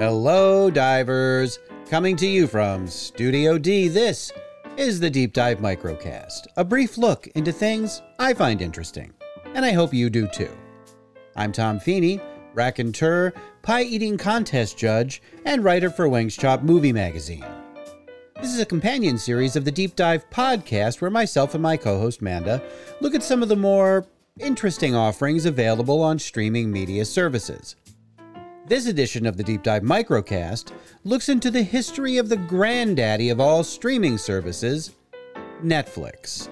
Hello, divers! Coming to you from Studio D, this is the Deep Dive Microcast, a brief look into things I find interesting, and I hope you do too. I'm Tom Feeney, raconteur, pie eating contest judge, and writer for Wings Chop Movie Magazine. This is a companion series of the Deep Dive podcast where myself and my co host Manda look at some of the more interesting offerings available on streaming media services. This edition of the Deep Dive Microcast looks into the history of the granddaddy of all streaming services, Netflix.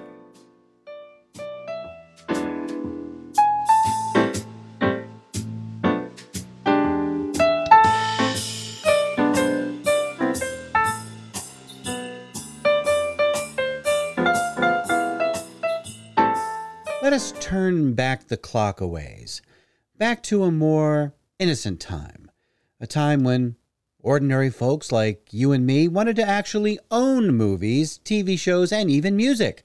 Let us turn back the clock a ways, back to a more innocent time, a time when ordinary folks like you and me wanted to actually own movies, TV shows, and even music,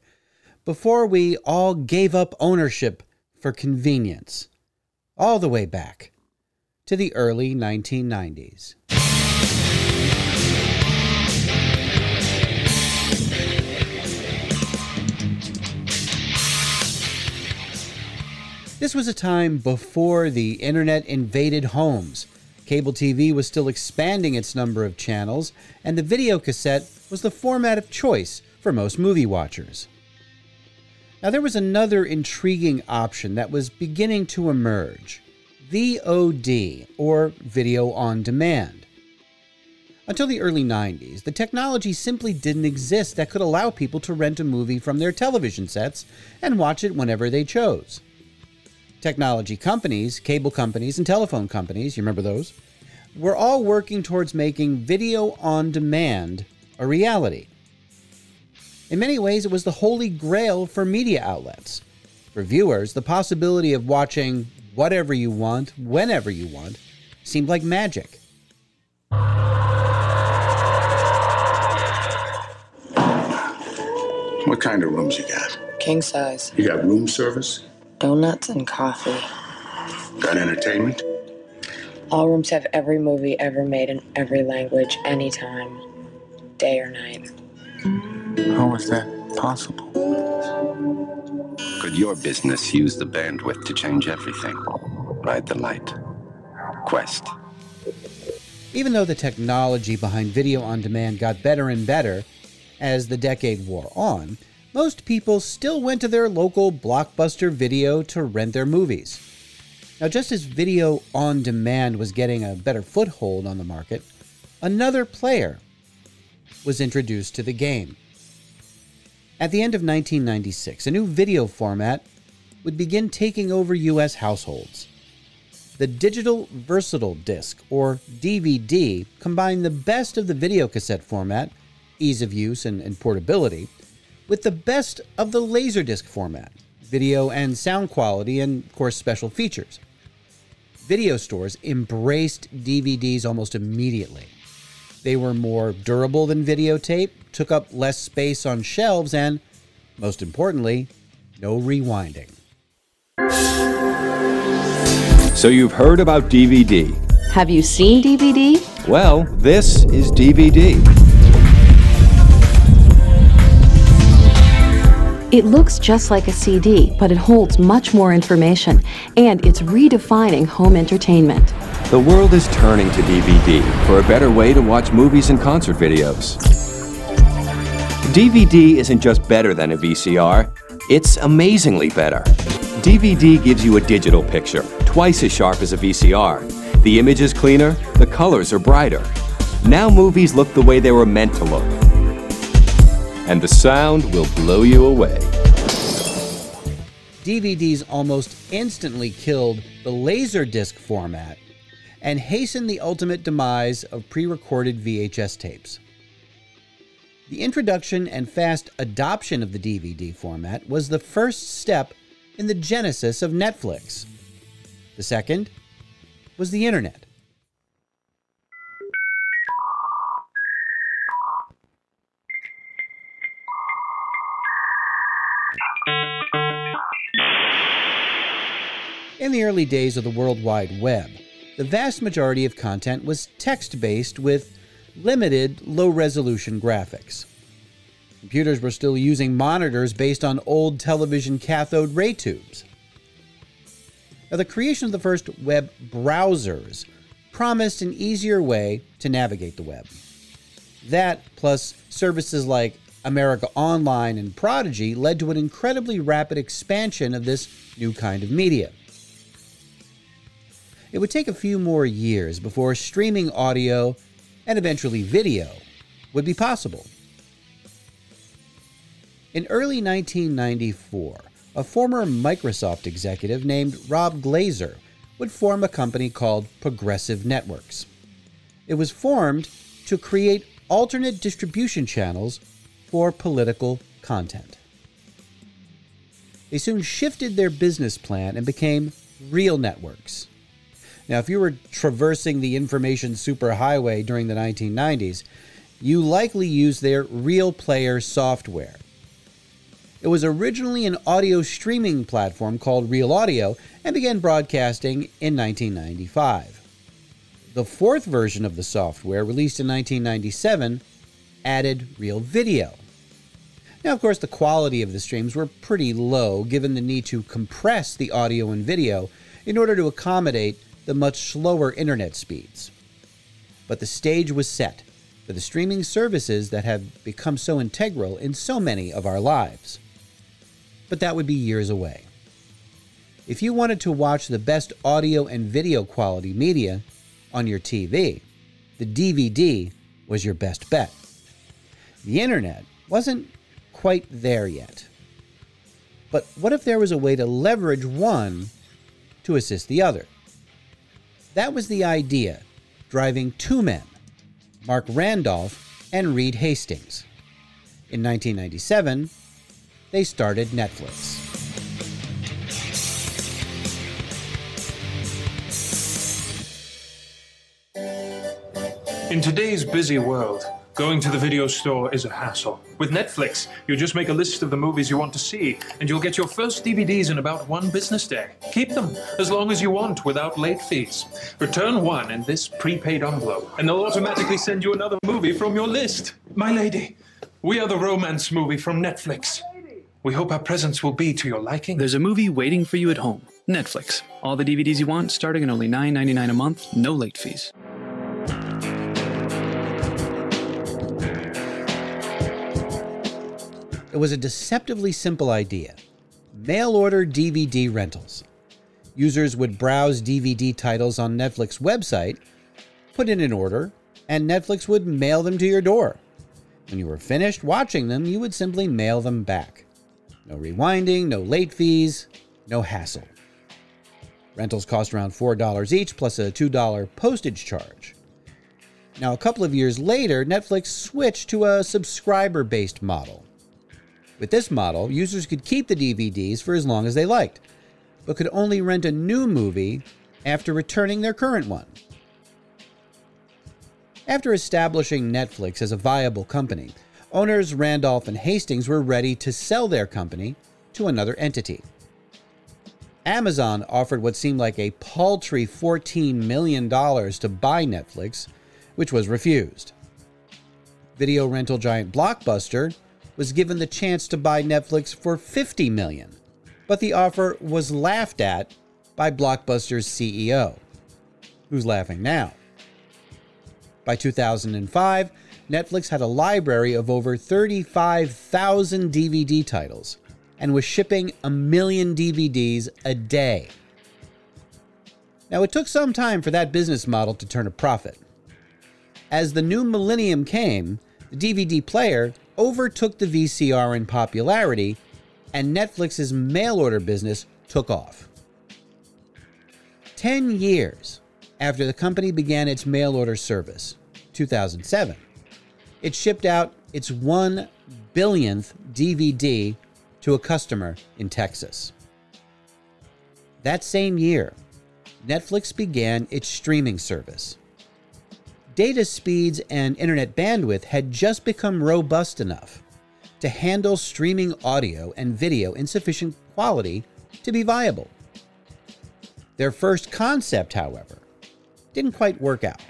before we all gave up ownership for convenience, all the way back to the early 1990s. This was a time before the internet invaded homes. Cable TV was still expanding its number of channels, and the video cassette was the format of choice for most movie watchers. Now, there was another intriguing option that was beginning to emerge VOD, or Video on Demand. Until the early 90s, the technology simply didn't exist that could allow people to rent a movie from their television sets and watch it whenever they chose technology companies, cable companies, and telephone companies, you remember those, were all working towards making video on demand a reality. In many ways, it was the holy grail for media outlets. For viewers, the possibility of watching whatever you want, whenever you want, seemed like magic. What kind of rooms you got? King size. You got room service? Donuts and coffee. Got entertainment? All rooms have every movie ever made in every language, anytime, day or night. How is that possible? Could your business use the bandwidth to change everything? Ride the light. Qwest. Even though the technology behind video on demand got better and better as the decade wore on, most people still went to their local blockbuster video to rent their movies. Now, just as video on demand was getting a better foothold on the market, another player was introduced to the game. At the end of 1996, a new video format would begin taking over U.S. households. The Digital Versatile Disc, or DVD, combined the best of the video cassette format, ease of use and, and portability, with the best of the Laserdisc format, video and sound quality, and, of course, special features. Video stores embraced DVDs almost immediately. They were more durable than videotape, took up less space on shelves, and, most importantly, no rewinding. So you've heard about DVD. Have you seen DVD? Well, this is DVD. It looks just like a CD, but it holds much more information, and it's redefining home entertainment. The world is turning to DVD for a better way to watch movies and concert videos. DVD isn't just better than a VCR, it's amazingly better. DVD gives you a digital picture, twice as sharp as a VCR. The image is cleaner, the colors are brighter. Now movies look the way they were meant to look. And the sound will blow you away. DVDs almost instantly killed the Laserdisc format and hastened the ultimate demise of pre recorded VHS tapes. The introduction and fast adoption of the DVD format was the first step in the genesis of Netflix. The second was the internet. In the early days of the World Wide Web, the vast majority of content was text based with limited low resolution graphics. Computers were still using monitors based on old television cathode ray tubes. Now, the creation of the first web browsers promised an easier way to navigate the web. That, plus services like America Online and Prodigy, led to an incredibly rapid expansion of this new kind of media. It would take a few more years before streaming audio and eventually video would be possible. In early 1994, a former Microsoft executive named Rob Glaser would form a company called Progressive Networks. It was formed to create alternate distribution channels for political content. They soon shifted their business plan and became RealNetworks. Now, if you were traversing the information superhighway during the 1990s, you likely used their Real Player software. It was originally an audio streaming platform called Real Audio and began broadcasting in 1995. The fourth version of the software, released in 1997, added Real Video. Now, of course, the quality of the streams were pretty low given the need to compress the audio and video in order to accommodate the much slower internet speeds. But the stage was set for the streaming services that have become so integral in so many of our lives. But that would be years away. If you wanted to watch the best audio and video quality media on your TV, the DVD was your best bet. The internet wasn't quite there yet. But what if there was a way to leverage one to assist the other? That was the idea driving two men, Marc Randolph and Reed Hastings. In 1997, they started Netflix. In today's busy world, going to the video store is a hassle. With Netflix, you just make a list of the movies you want to see, and you'll get your first DVDs in about one business day. Keep them as long as you want without late fees. Return one in this prepaid envelope, and they'll automatically send you another movie from your list. My lady, we are the romance movie from Netflix. We hope our presents will be to your liking. There's a movie waiting for you at home. Netflix. All the DVDs you want, starting at only $9.99 a month, no late fees. It was a deceptively simple idea mail order DVD rentals. Users would browse DVD titles on Netflix website, put in an order, and Netflix would mail them to your door. When you were finished watching them, you would simply mail them back. No rewinding, no late fees, no hassle. Rentals cost around $4 each plus a $2 postage charge. Now, a couple of years later, Netflix switched to a subscriber based model. With this model, users could keep the DVDs for as long as they liked, but could only rent a new movie after returning their current one. After establishing Netflix as a viable company, owners Randolph and Hastings were ready to sell their company to another entity. Amazon offered what seemed like a paltry $14 million to buy Netflix, which was refused. Video rental giant Blockbuster was given the chance to buy Netflix for 50 million, but the offer was laughed at by Blockbuster's CEO. Who's laughing now? By 2005, Netflix had a library of over 35,000 DVD titles and was shipping a million DVDs a day. Now, it took some time for that business model to turn a profit. As the new millennium came, the DVD player overtook the VCR in popularity, and Netflix's mail order business took off. Ten years after the company began its mail order service, 2007, it shipped out its one billionth DVD to a customer in Texas. That same year, Netflix began its streaming service data speeds and internet bandwidth had just become robust enough to handle streaming audio and video in sufficient quality to be viable. Their first concept, however, didn't quite work out.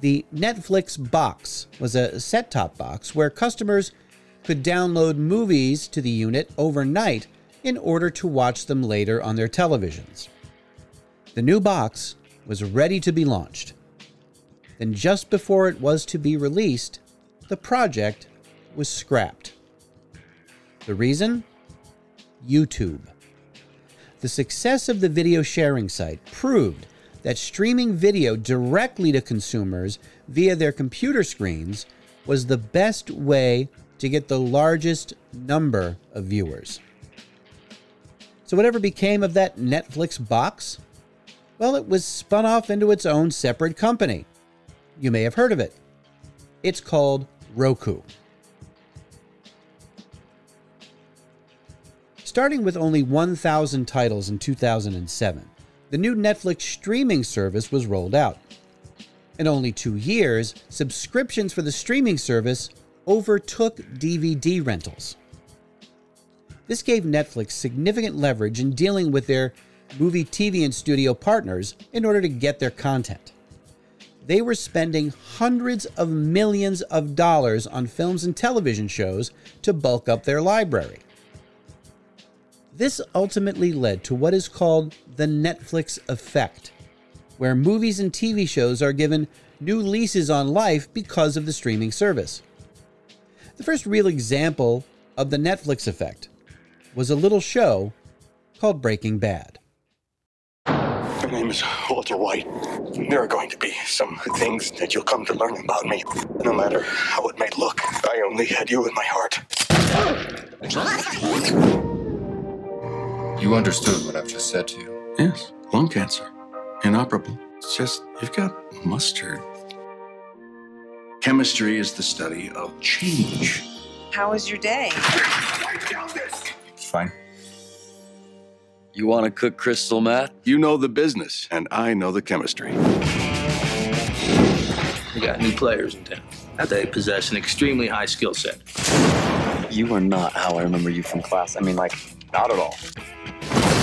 The Netflix box was a set top box where customers could download movies to the unit overnight in order to watch them later on their televisions. The new box was ready to be launched. Then, just before it was to be released, the project was scrapped. The reason? YouTube. The success of the video sharing site proved that streaming video directly to consumers via their computer screens was the best way to get the largest number of viewers. So, whatever became of that Netflix box? Well, it was spun off into its own separate company. You may have heard of it. It's called Roku. Starting with only 1,000 titles in 2007, the new Netflix streaming service was rolled out. In only two years, subscriptions for the streaming service overtook DVD rentals. This gave Netflix significant leverage in dealing with their movie, TV, and studio partners in order to get their content. They were spending hundreds of millions of dollars on films and television shows to bulk up their library. This ultimately led to what is called the Netflix effect, where movies and TV shows are given new leases on life because of the streaming service. The first real example of the Netflix effect was a little show called Breaking Bad. My name is Walter White. There are going to be some things that you'll come to learn about me. No matter how it may look, I only had you in my heart. You understood what I've just said to you. Yes, lung cancer. Inoperable. It's just, you've got mustard. Chemistry is the study of change. How was your day? It's fine. You want to cook crystal meth? You know the business, and I know the chemistry. We got new players in town. They possess an extremely high skill set. You are not how I remember you from class. I mean, like, not at all.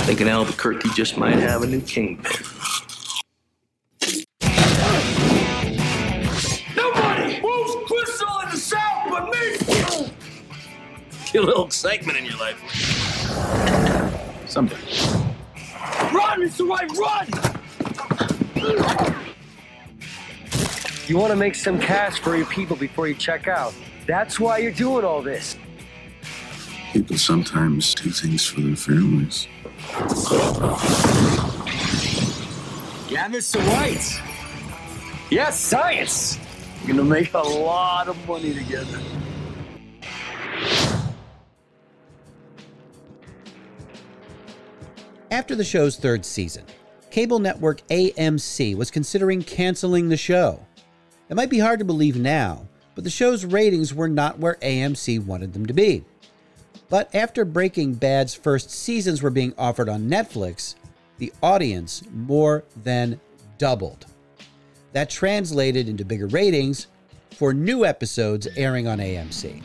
Thinking Albuquerque just might have a new kingpin. Nobody moves crystal in the south but me! Get a little excitement in your life. Someday. Run, Mr. White, run! You want to make some cash for your people before you check out. That's why you're doing all this. People sometimes do things for their families. Yeah, Mr. White. Yes, science. We're gonna make a lot of money together. After the show's third season, cable network AMC was considering canceling the show. It might be hard to believe now, but the show's ratings were not where AMC wanted them to be. But after Breaking Bad's first seasons were being offered on Netflix, the audience more than doubled. That translated into bigger ratings for new episodes airing on AMC.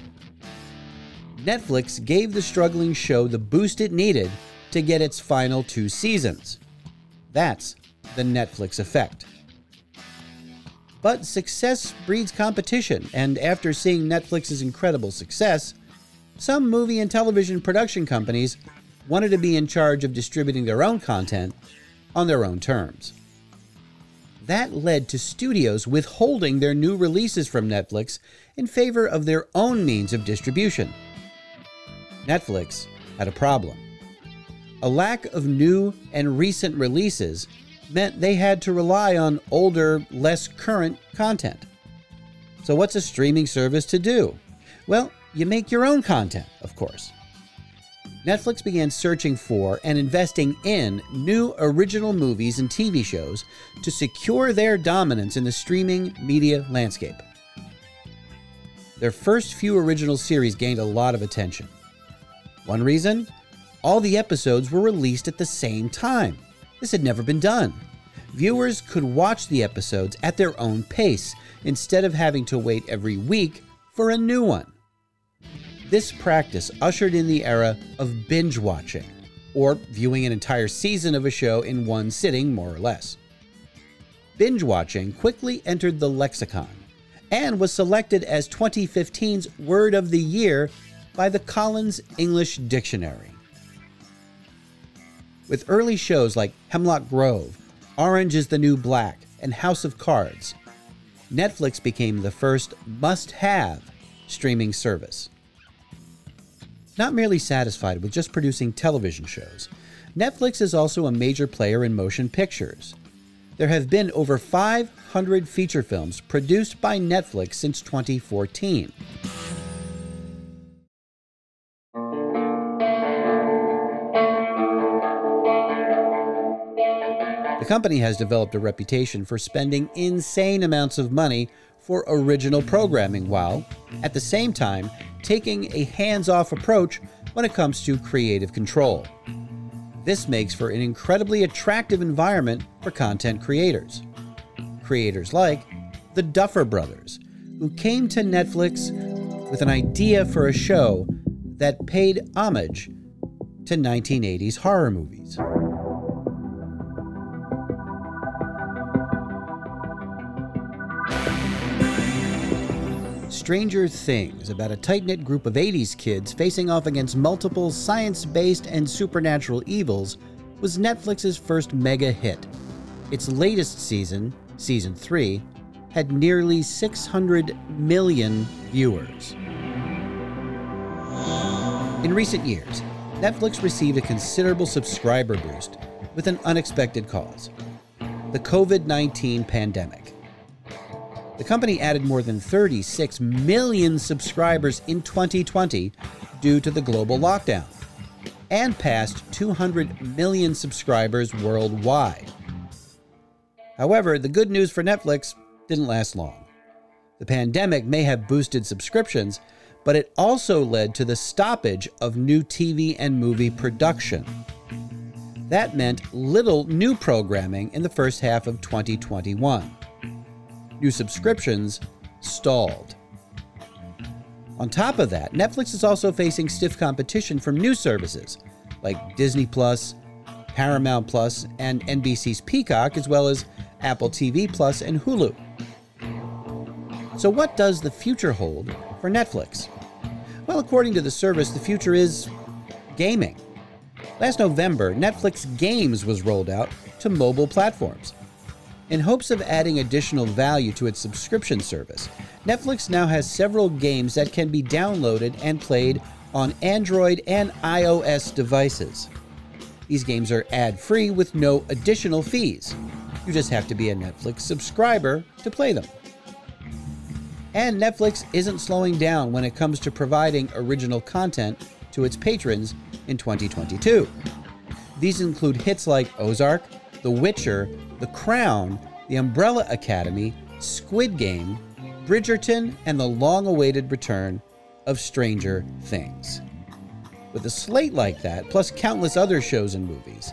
Netflix gave the struggling show the boost it needed to get its final two seasons. That's the Netflix effect. But success breeds competition, and after seeing Netflix's incredible success, some movie and television production companies wanted to be in charge of distributing their own content on their own terms. That led to studios withholding their new releases from Netflix in favor of their own means of distribution. Netflix had a problem. A lack of new and recent releases meant they had to rely on older, less current content. So, what's a streaming service to do? Well, you make your own content, of course. Netflix began searching for and investing in new original movies and TV shows to secure their dominance in the streaming media landscape. Their first few original series gained a lot of attention. One reason? All the episodes were released at the same time. This had never been done. Viewers could watch the episodes at their own pace instead of having to wait every week for a new one. This practice ushered in the era of binge watching, or viewing an entire season of a show in one sitting, more or less. binge watching quickly entered the lexicon and was selected as 2015's Word of the Year by the Collins English Dictionary. With early shows like Hemlock Grove, Orange is the New Black, and House of Cards, Netflix became the first must have streaming service. Not merely satisfied with just producing television shows, Netflix is also a major player in motion pictures. There have been over 500 feature films produced by Netflix since 2014. The company has developed a reputation for spending insane amounts of money for original programming while, at the same time, taking a hands off approach when it comes to creative control. This makes for an incredibly attractive environment for content creators. Creators like the Duffer Brothers, who came to Netflix with an idea for a show that paid homage to 1980s horror movies. Stranger Things, about a tight knit group of 80s kids facing off against multiple science based and supernatural evils, was Netflix's first mega hit. Its latest season, Season 3, had nearly 600 million viewers. In recent years, Netflix received a considerable subscriber boost with an unexpected cause the COVID 19 pandemic. The company added more than 36 million subscribers in 2020 due to the global lockdown and passed 200 million subscribers worldwide. However, the good news for Netflix didn't last long. The pandemic may have boosted subscriptions, but it also led to the stoppage of new TV and movie production. That meant little new programming in the first half of 2021 new subscriptions stalled. On top of that, Netflix is also facing stiff competition from new services like Disney Plus, Paramount Plus, and NBC's Peacock, as well as Apple TV Plus and Hulu. So, what does the future hold for Netflix? Well, according to the service, the future is gaming. Last November, Netflix Games was rolled out to mobile platforms. In hopes of adding additional value to its subscription service, Netflix now has several games that can be downloaded and played on Android and iOS devices. These games are ad free with no additional fees. You just have to be a Netflix subscriber to play them. And Netflix isn't slowing down when it comes to providing original content to its patrons in 2022. These include hits like Ozark, The Witcher, The Crown, The Umbrella Academy, Squid Game, Bridgerton, and the long awaited return of Stranger Things. With a slate like that, plus countless other shows and movies,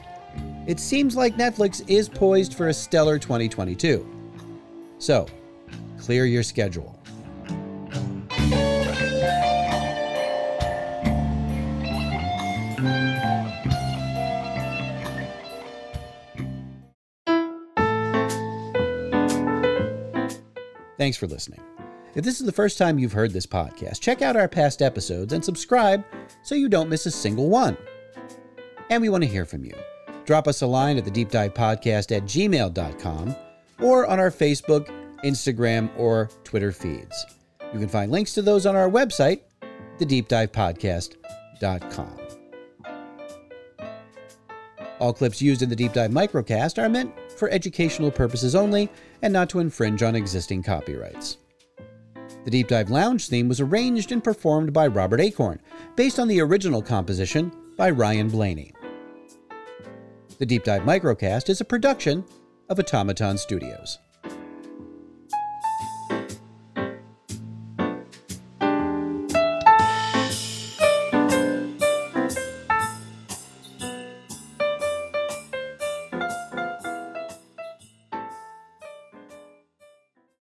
it seems like Netflix is poised for a stellar 2022. So, clear your schedule. Thanks for listening. If this is the first time you've heard this podcast, check out our past episodes and subscribe so you don't miss a single one. And we want to hear from you. Drop us a line at the Deep Dive Podcast at gmail.com or on our Facebook, Instagram, or Twitter feeds. You can find links to those on our website, thedeepdivepodcast.com. All clips used in the Deep Dive Microcast are meant for educational purposes only and not to infringe on existing copyrights. The Deep Dive Lounge theme was arranged and performed by Robert Acorn, based on the original composition by Ryan Blaney. The Deep Dive Microcast is a production of Automaton Studios.